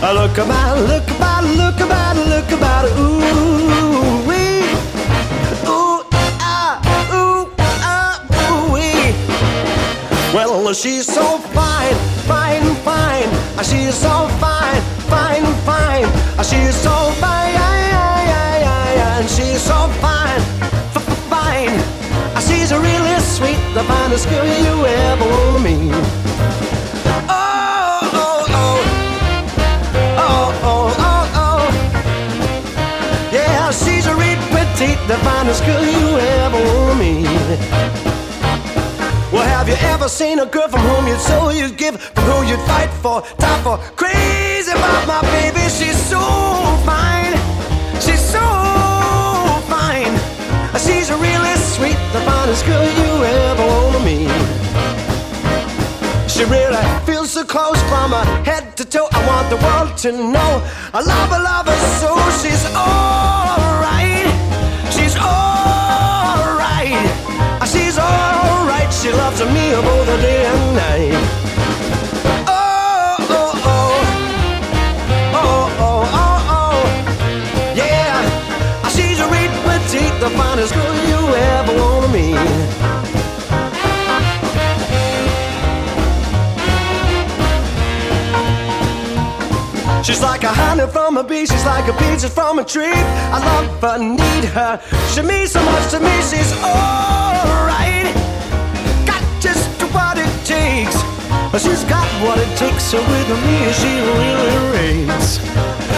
Look about look about look about look about ooh wee. Ooh ah, ooh ah, ooh wee. Well, she's so fine, fine, fine. She's so fine, fine, fine. She's so fine, and she's so fine, fine. She's really sweet, the finest girl you ever wanna meet. The finest girl you ever wanna meet. Well, have you ever seen a girl from whom you'd so you'd give, from who you'd fight for, die for? Crazy about my baby, she's so fine. She's so fine. She's really sweet, the finest girl you ever wanna meet. She really feels so close from her head to toe. I want the world to know I love her, love her so. She's alright. She loves me both the day and night. Oh, oh, oh. Oh, oh, oh, oh. Yeah. She's a real petite, the finest girl you ever wanna meet. She's like a honey from a bee, she's like a peaches from a tree. I love her, need her. She means so much to me, she's alright. Takes. She's got what it takes, so with me she really rates.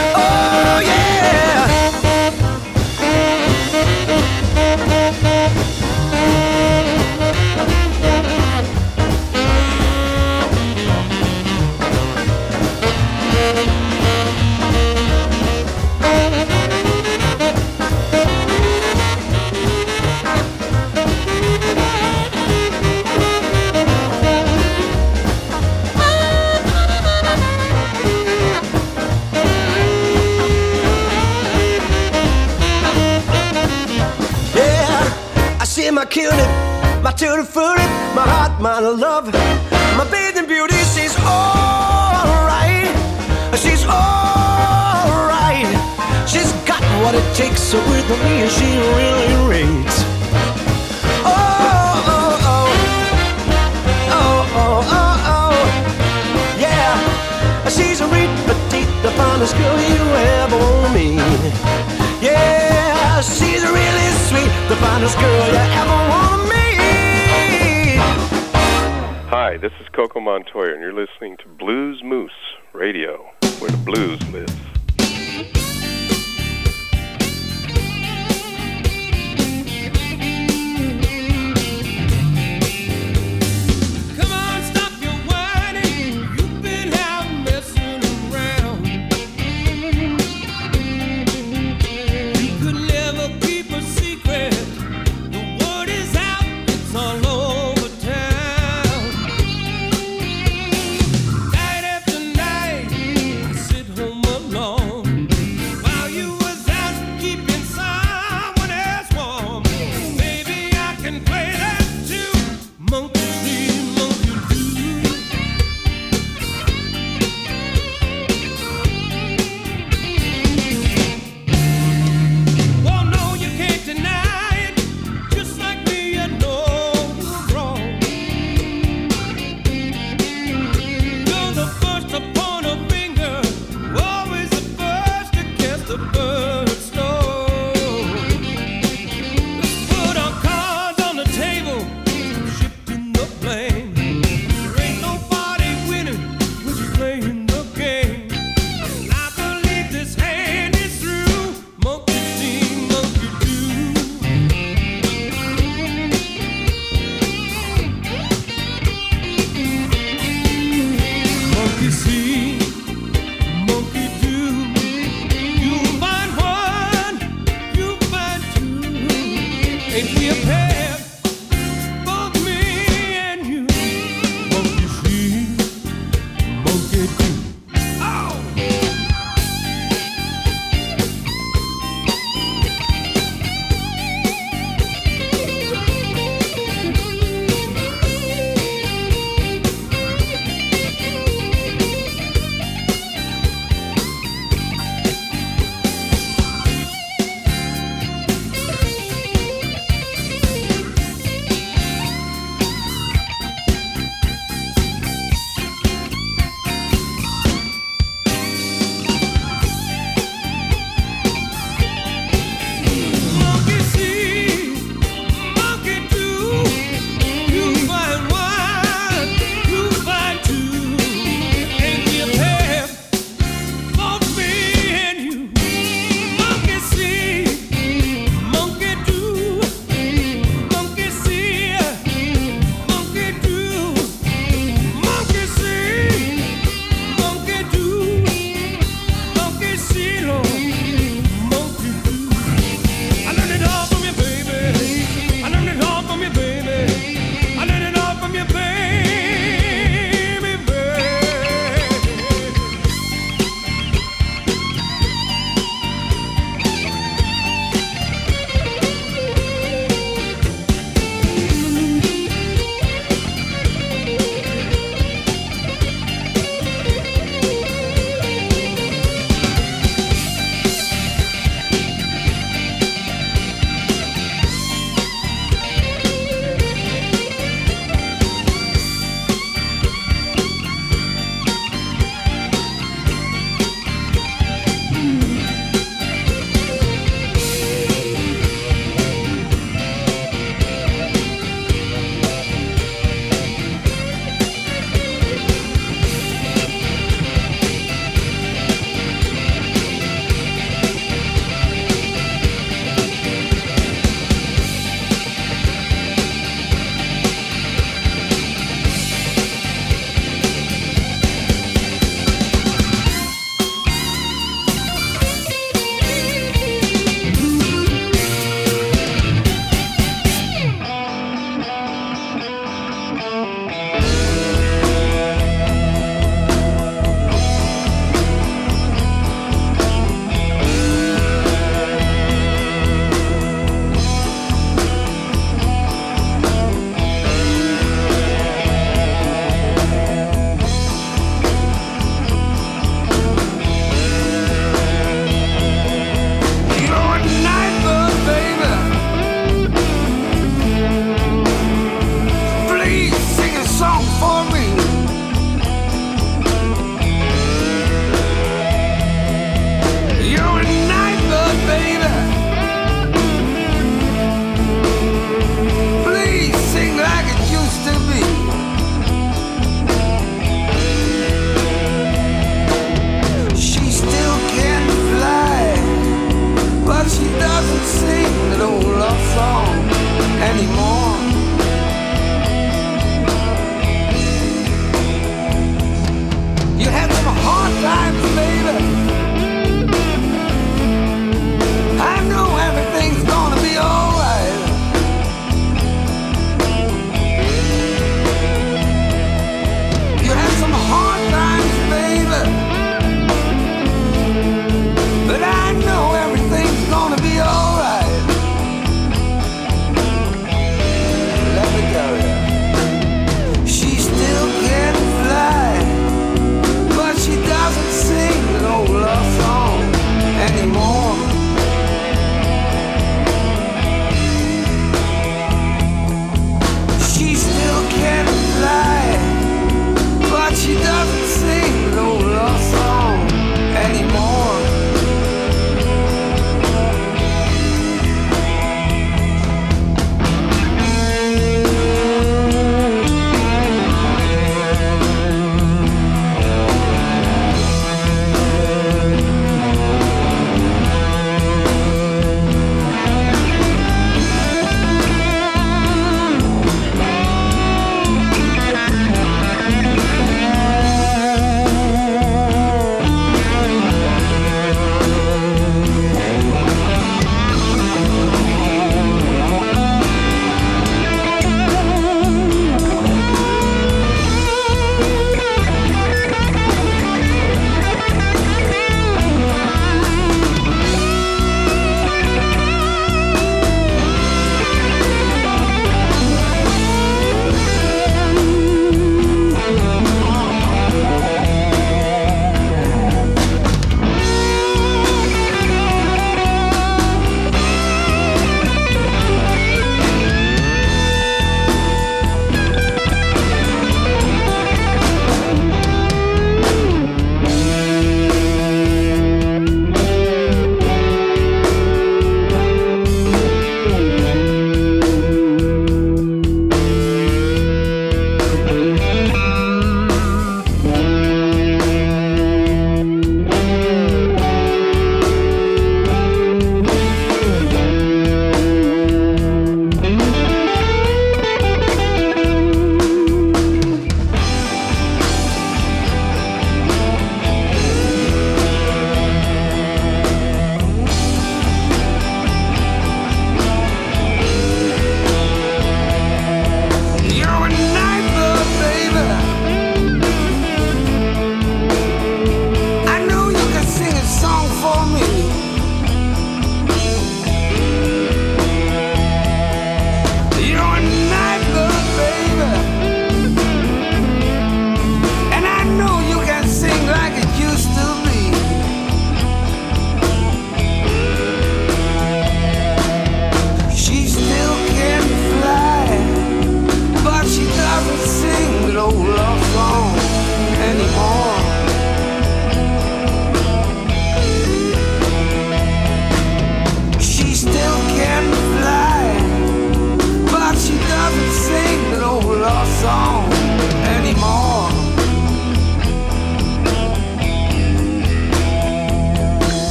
I my tutti frutti, my heart, my love, my bathing beauty. She's alright. She's alright. She's got what it takes. So with me, and she really rates. Oh, oh, oh, oh, oh, oh, oh. Yeah, she's a real petite, the finest girl you ever want me. She's really sweet, the finest girl you ever want to meet. Hi, this is Coco Montoya, and you're listening to Bluesmoose Radio, where the blues lives.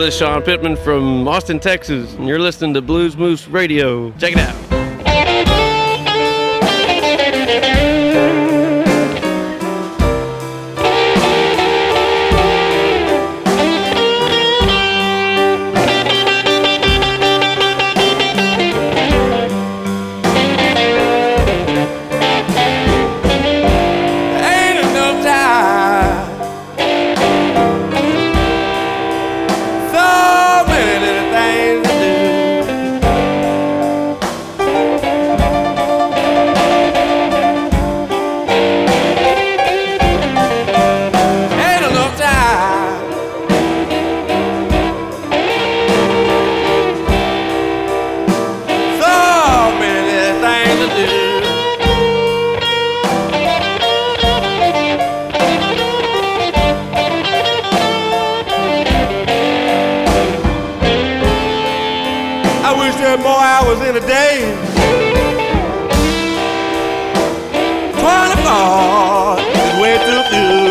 this is Sean Pittman from Austin, Texas, and you're listening to Bluesmoose Radio. Check it out. hours in a day. Twenty-four is way too few.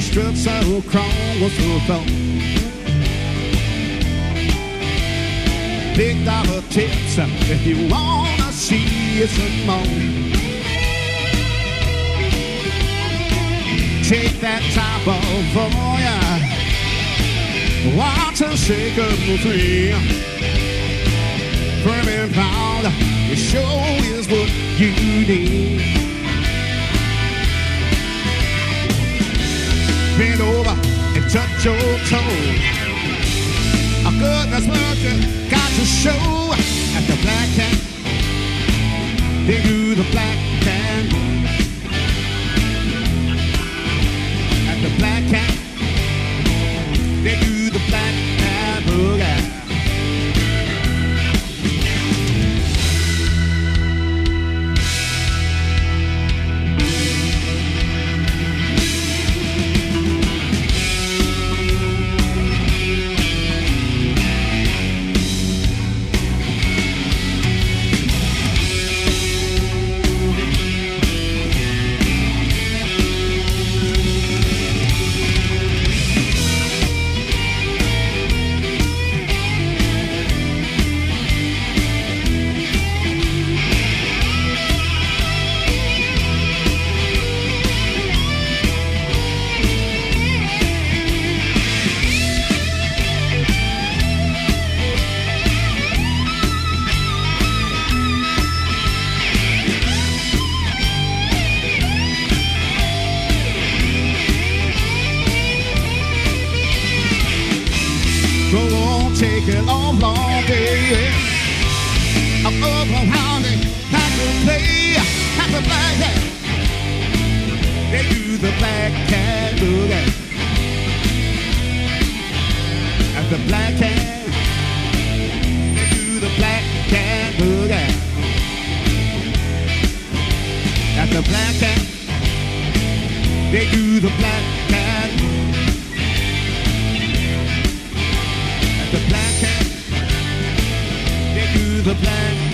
She chrome with her phone. Big dollar tips if you wanna see some more. Take that top off for ya. Watch her shake up the tree. Firm and proud, the show is what you need. Bend over and touch your toe. A goodness what you got to show at the black cat. They do the black Go on, take it all long, baby. I'm up around it, have to play, have to black cat. They do the black cat boogie. At the black cat, they do the black cat boogie. At the black cat, they do the black cat the black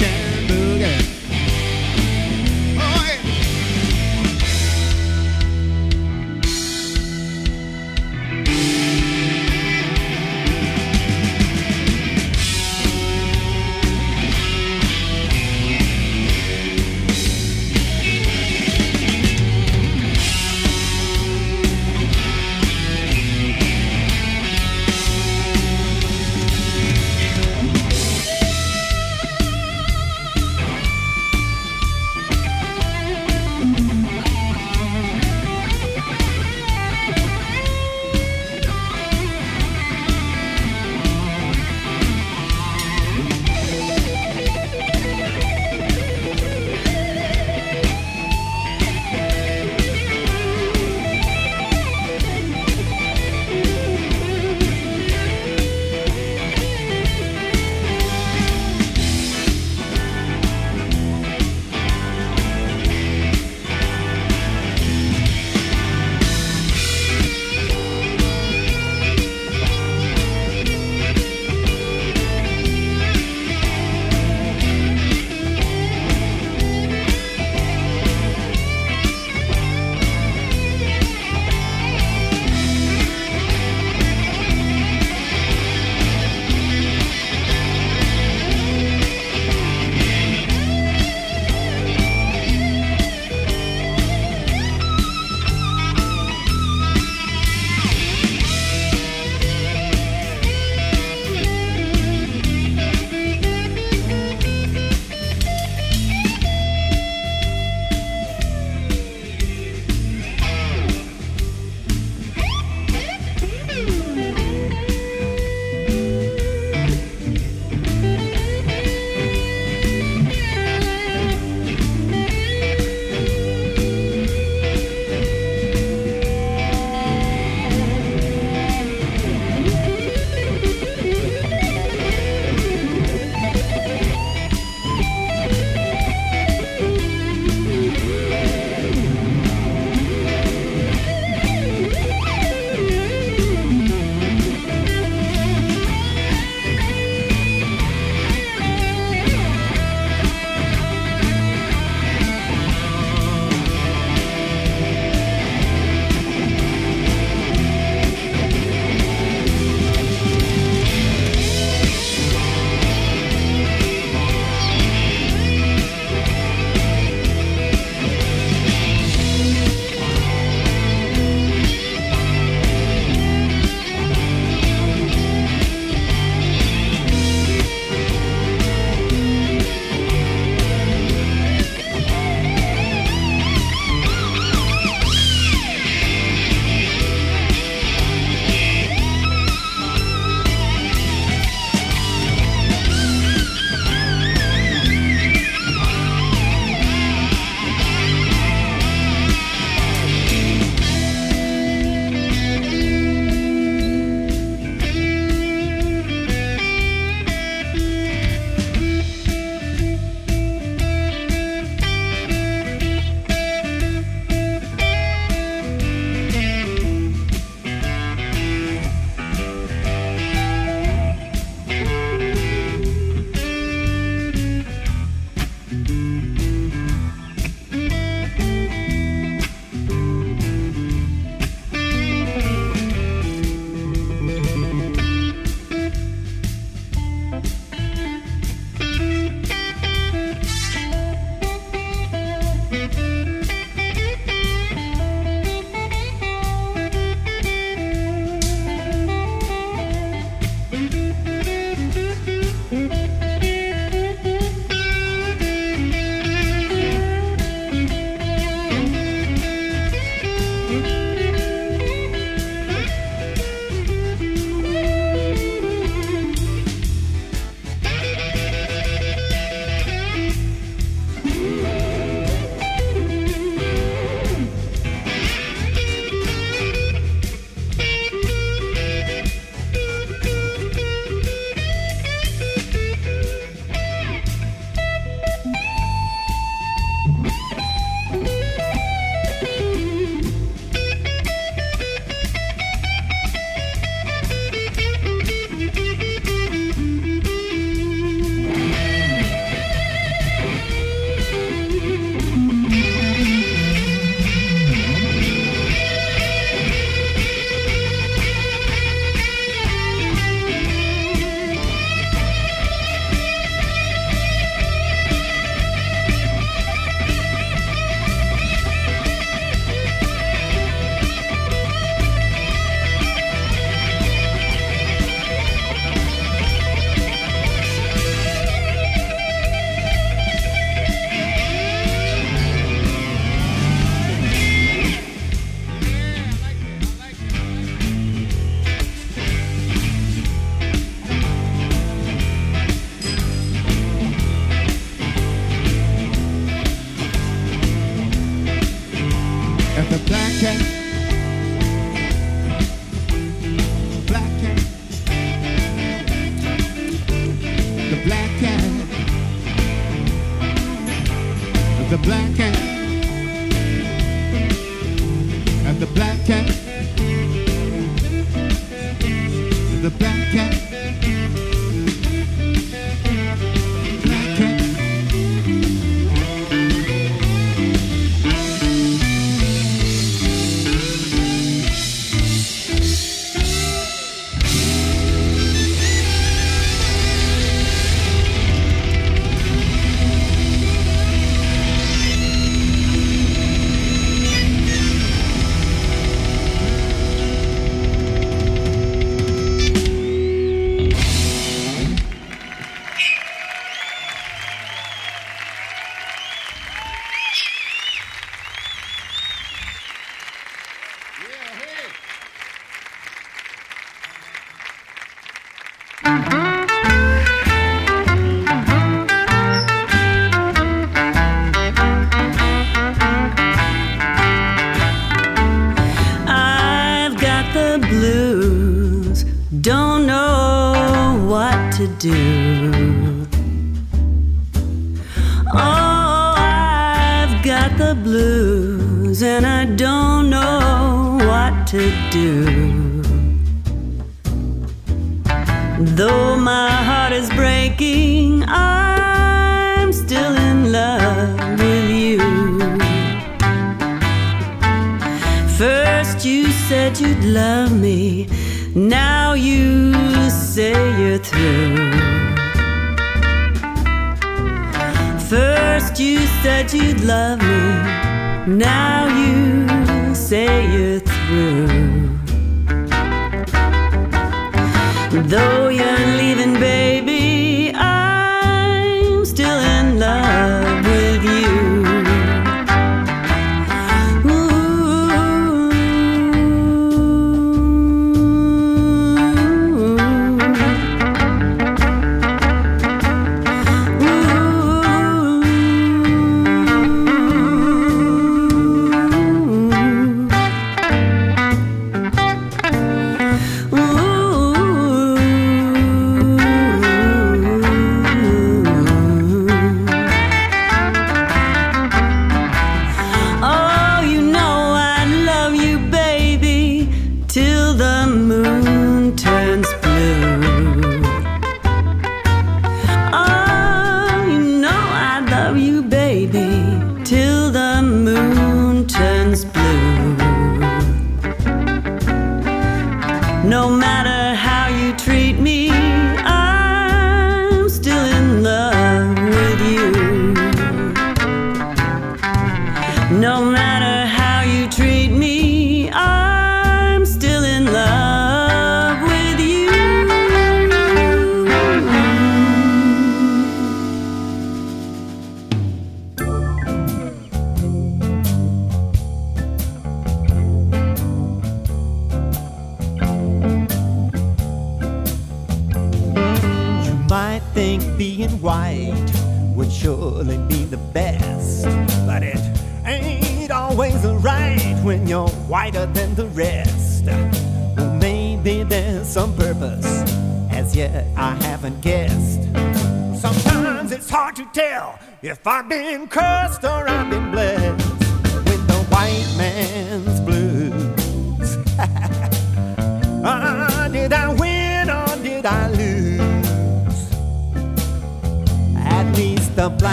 If I've been cursed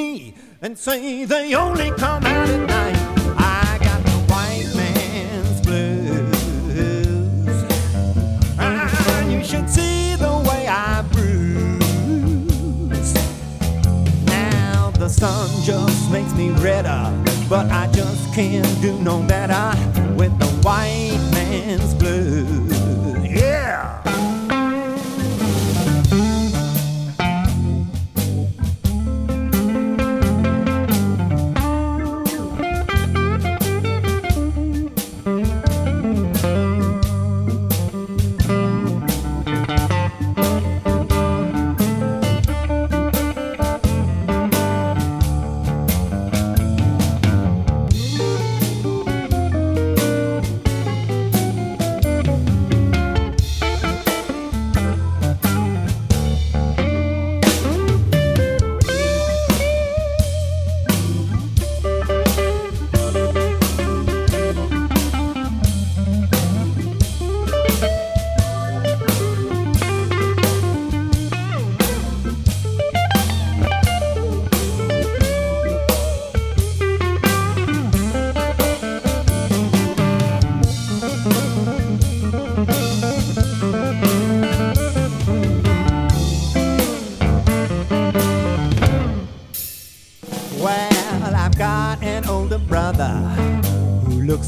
me and say they only come out at night. I got the white man's blues. Ah, you should see the way I bruise. Now the sun just makes me redder, but I just can't do no better with the white man's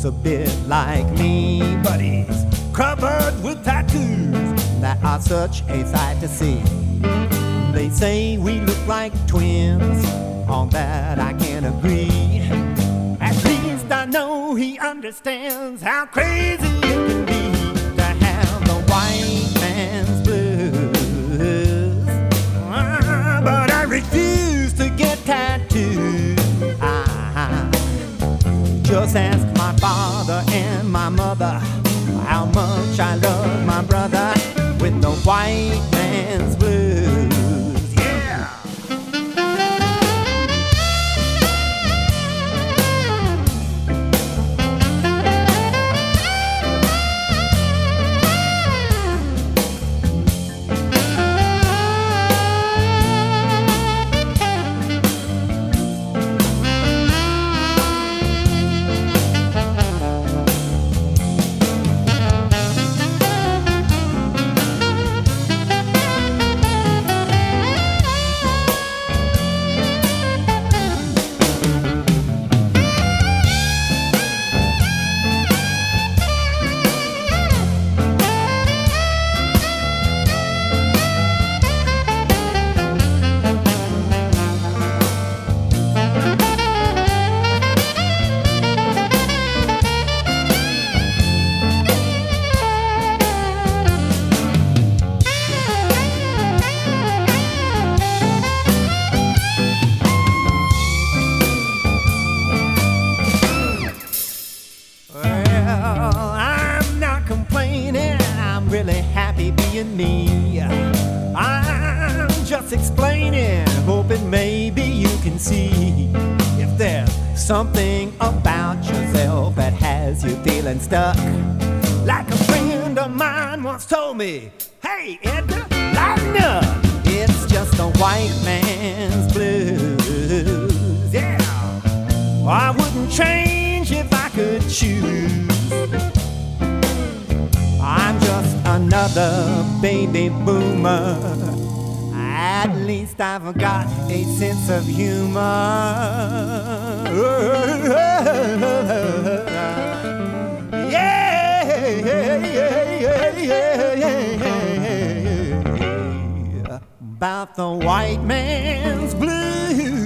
a bit like me, but he's covered with tattoos that are such a sight to see. They say we look like twins, on that I can agree. At least I know he understands how crazy just ask my father and my mother how much I love my brother with the white man's another baby boomer. At least I've got a sense of humor. About the white man's blues.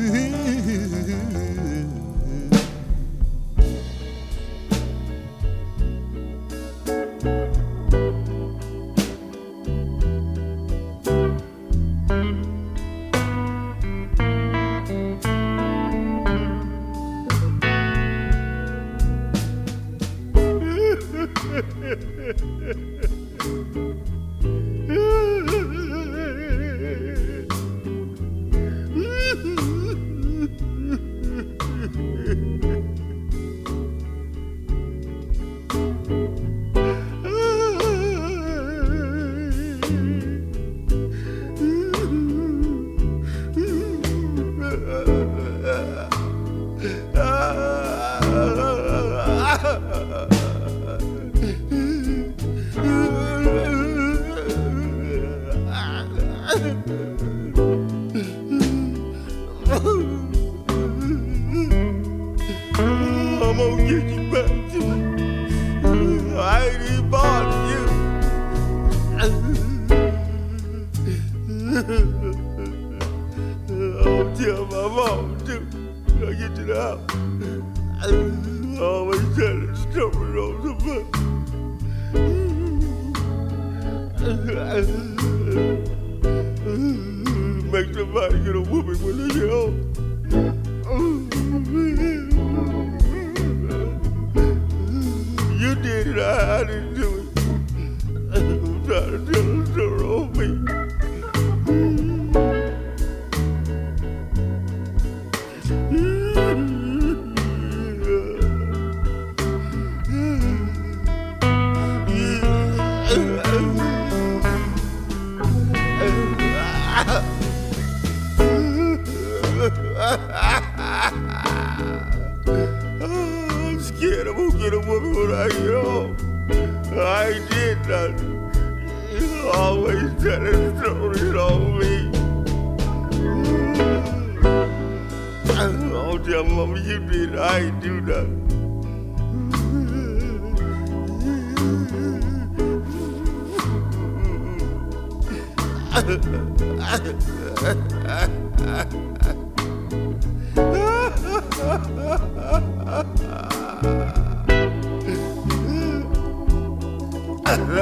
I always on the Make somebody get a whooping. You did it, I, I didn't do it. I'm trying to tell a story on me. Get a woman when I get. I did nothing. You always telling stories on me. I'm Don't mama you did. I ain't do that. I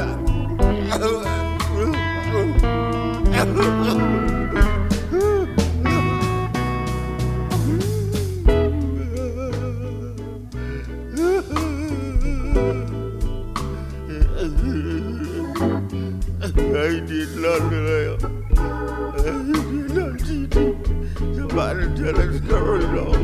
did nothing else. I did nothing to Somebody tell a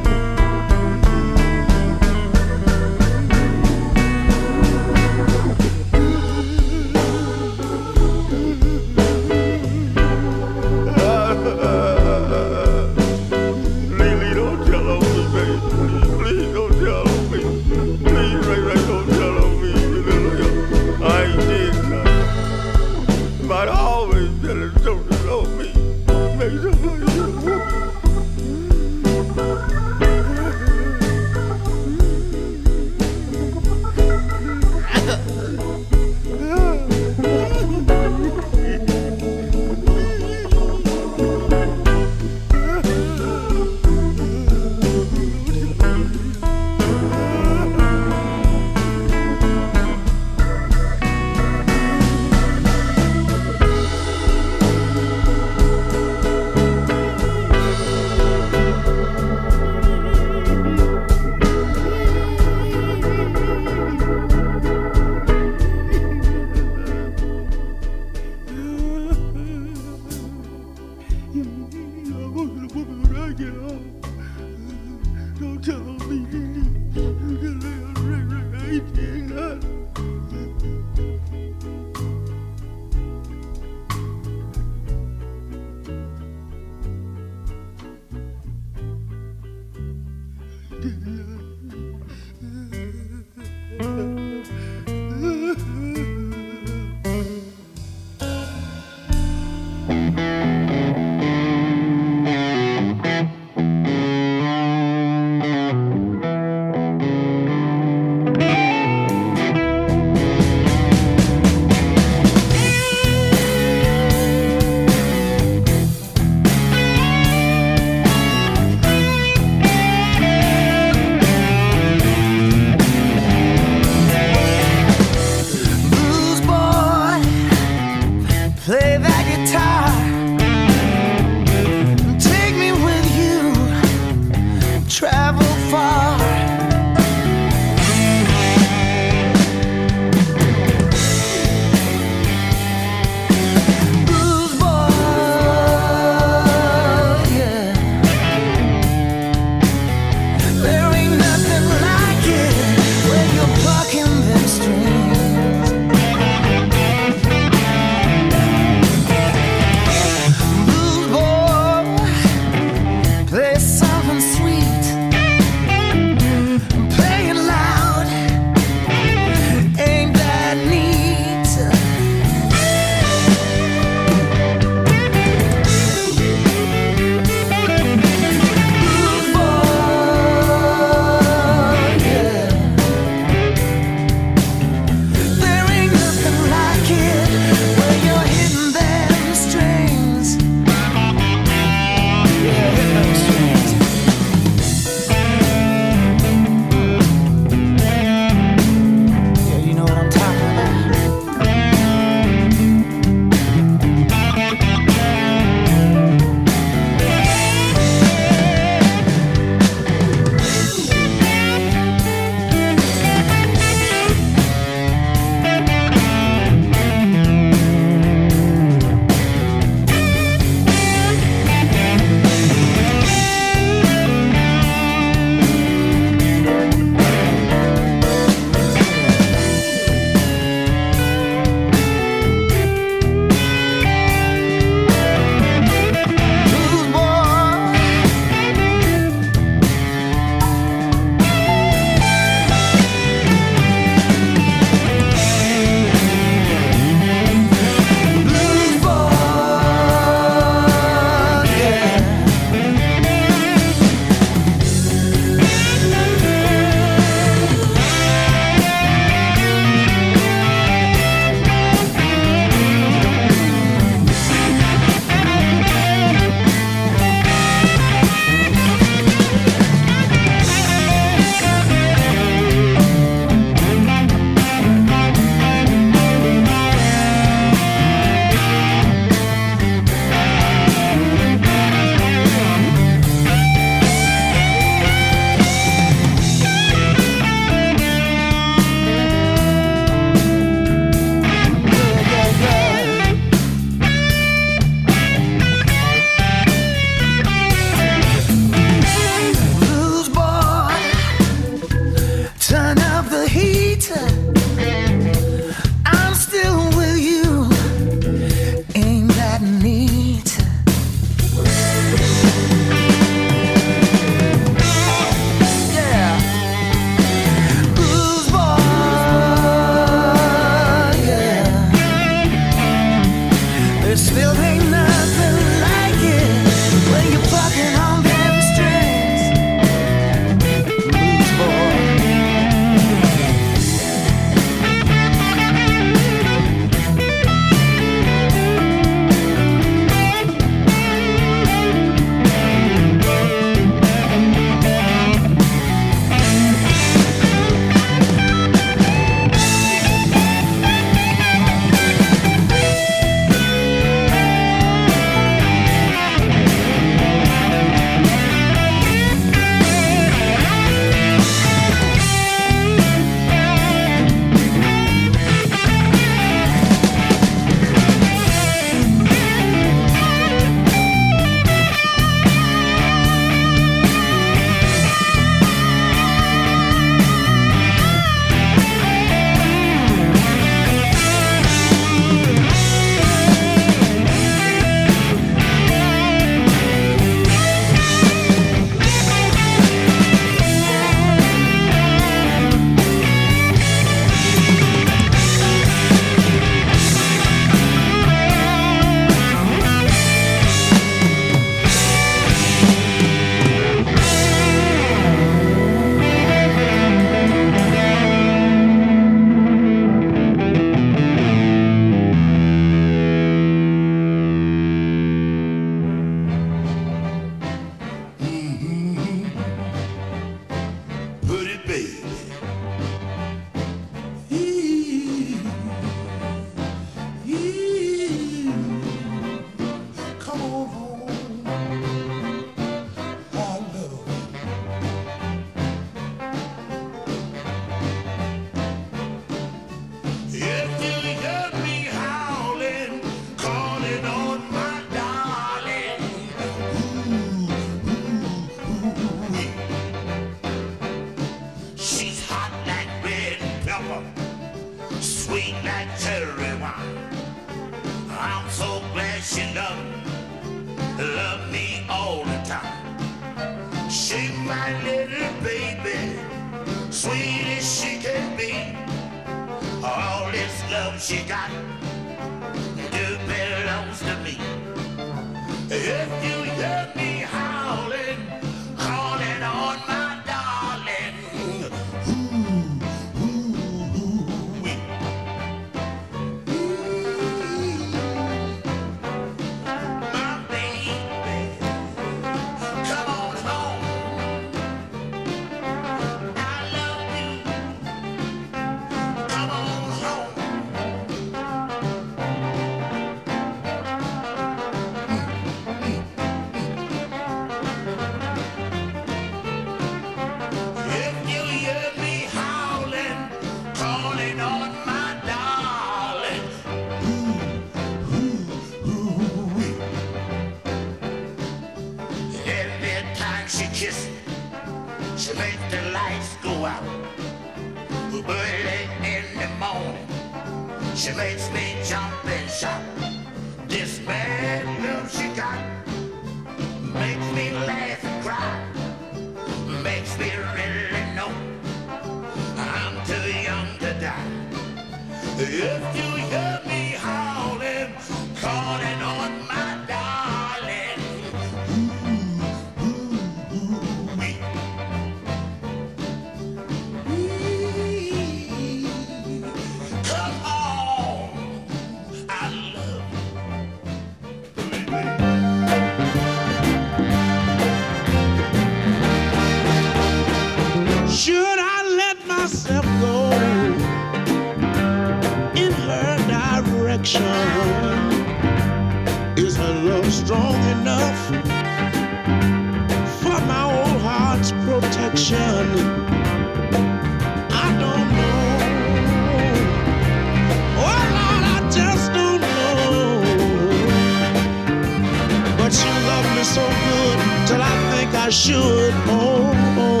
I should. Oh, oh.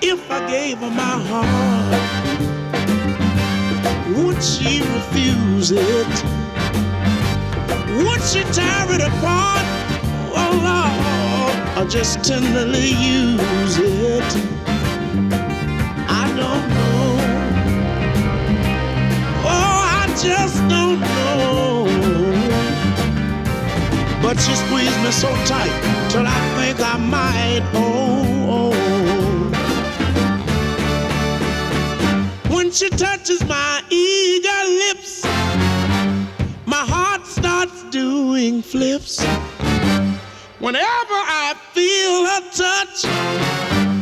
If I gave her my heart, would she refuse it? Would she tear it apart? Oh Lord, or just tenderly use it? I don't know. Oh, I just don't know. But she squeezed me so tight till I think I might. Oh, oh. When she touches my eager lips, my heart starts doing flips. Whenever I feel her touch,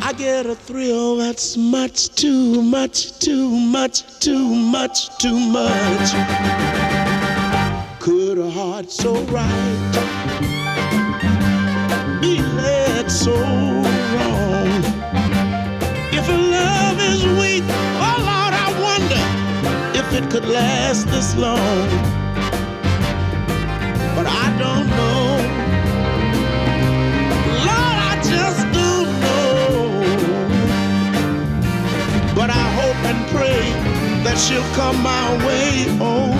I get a thrill that's much too much, too much, too much, too much. Heart so right be led so wrong? If love is weak, oh Lord, I wonder if it could last this long. But I don't know. Lord, I just don't know. But I hope and pray that she'll come my way. Oh,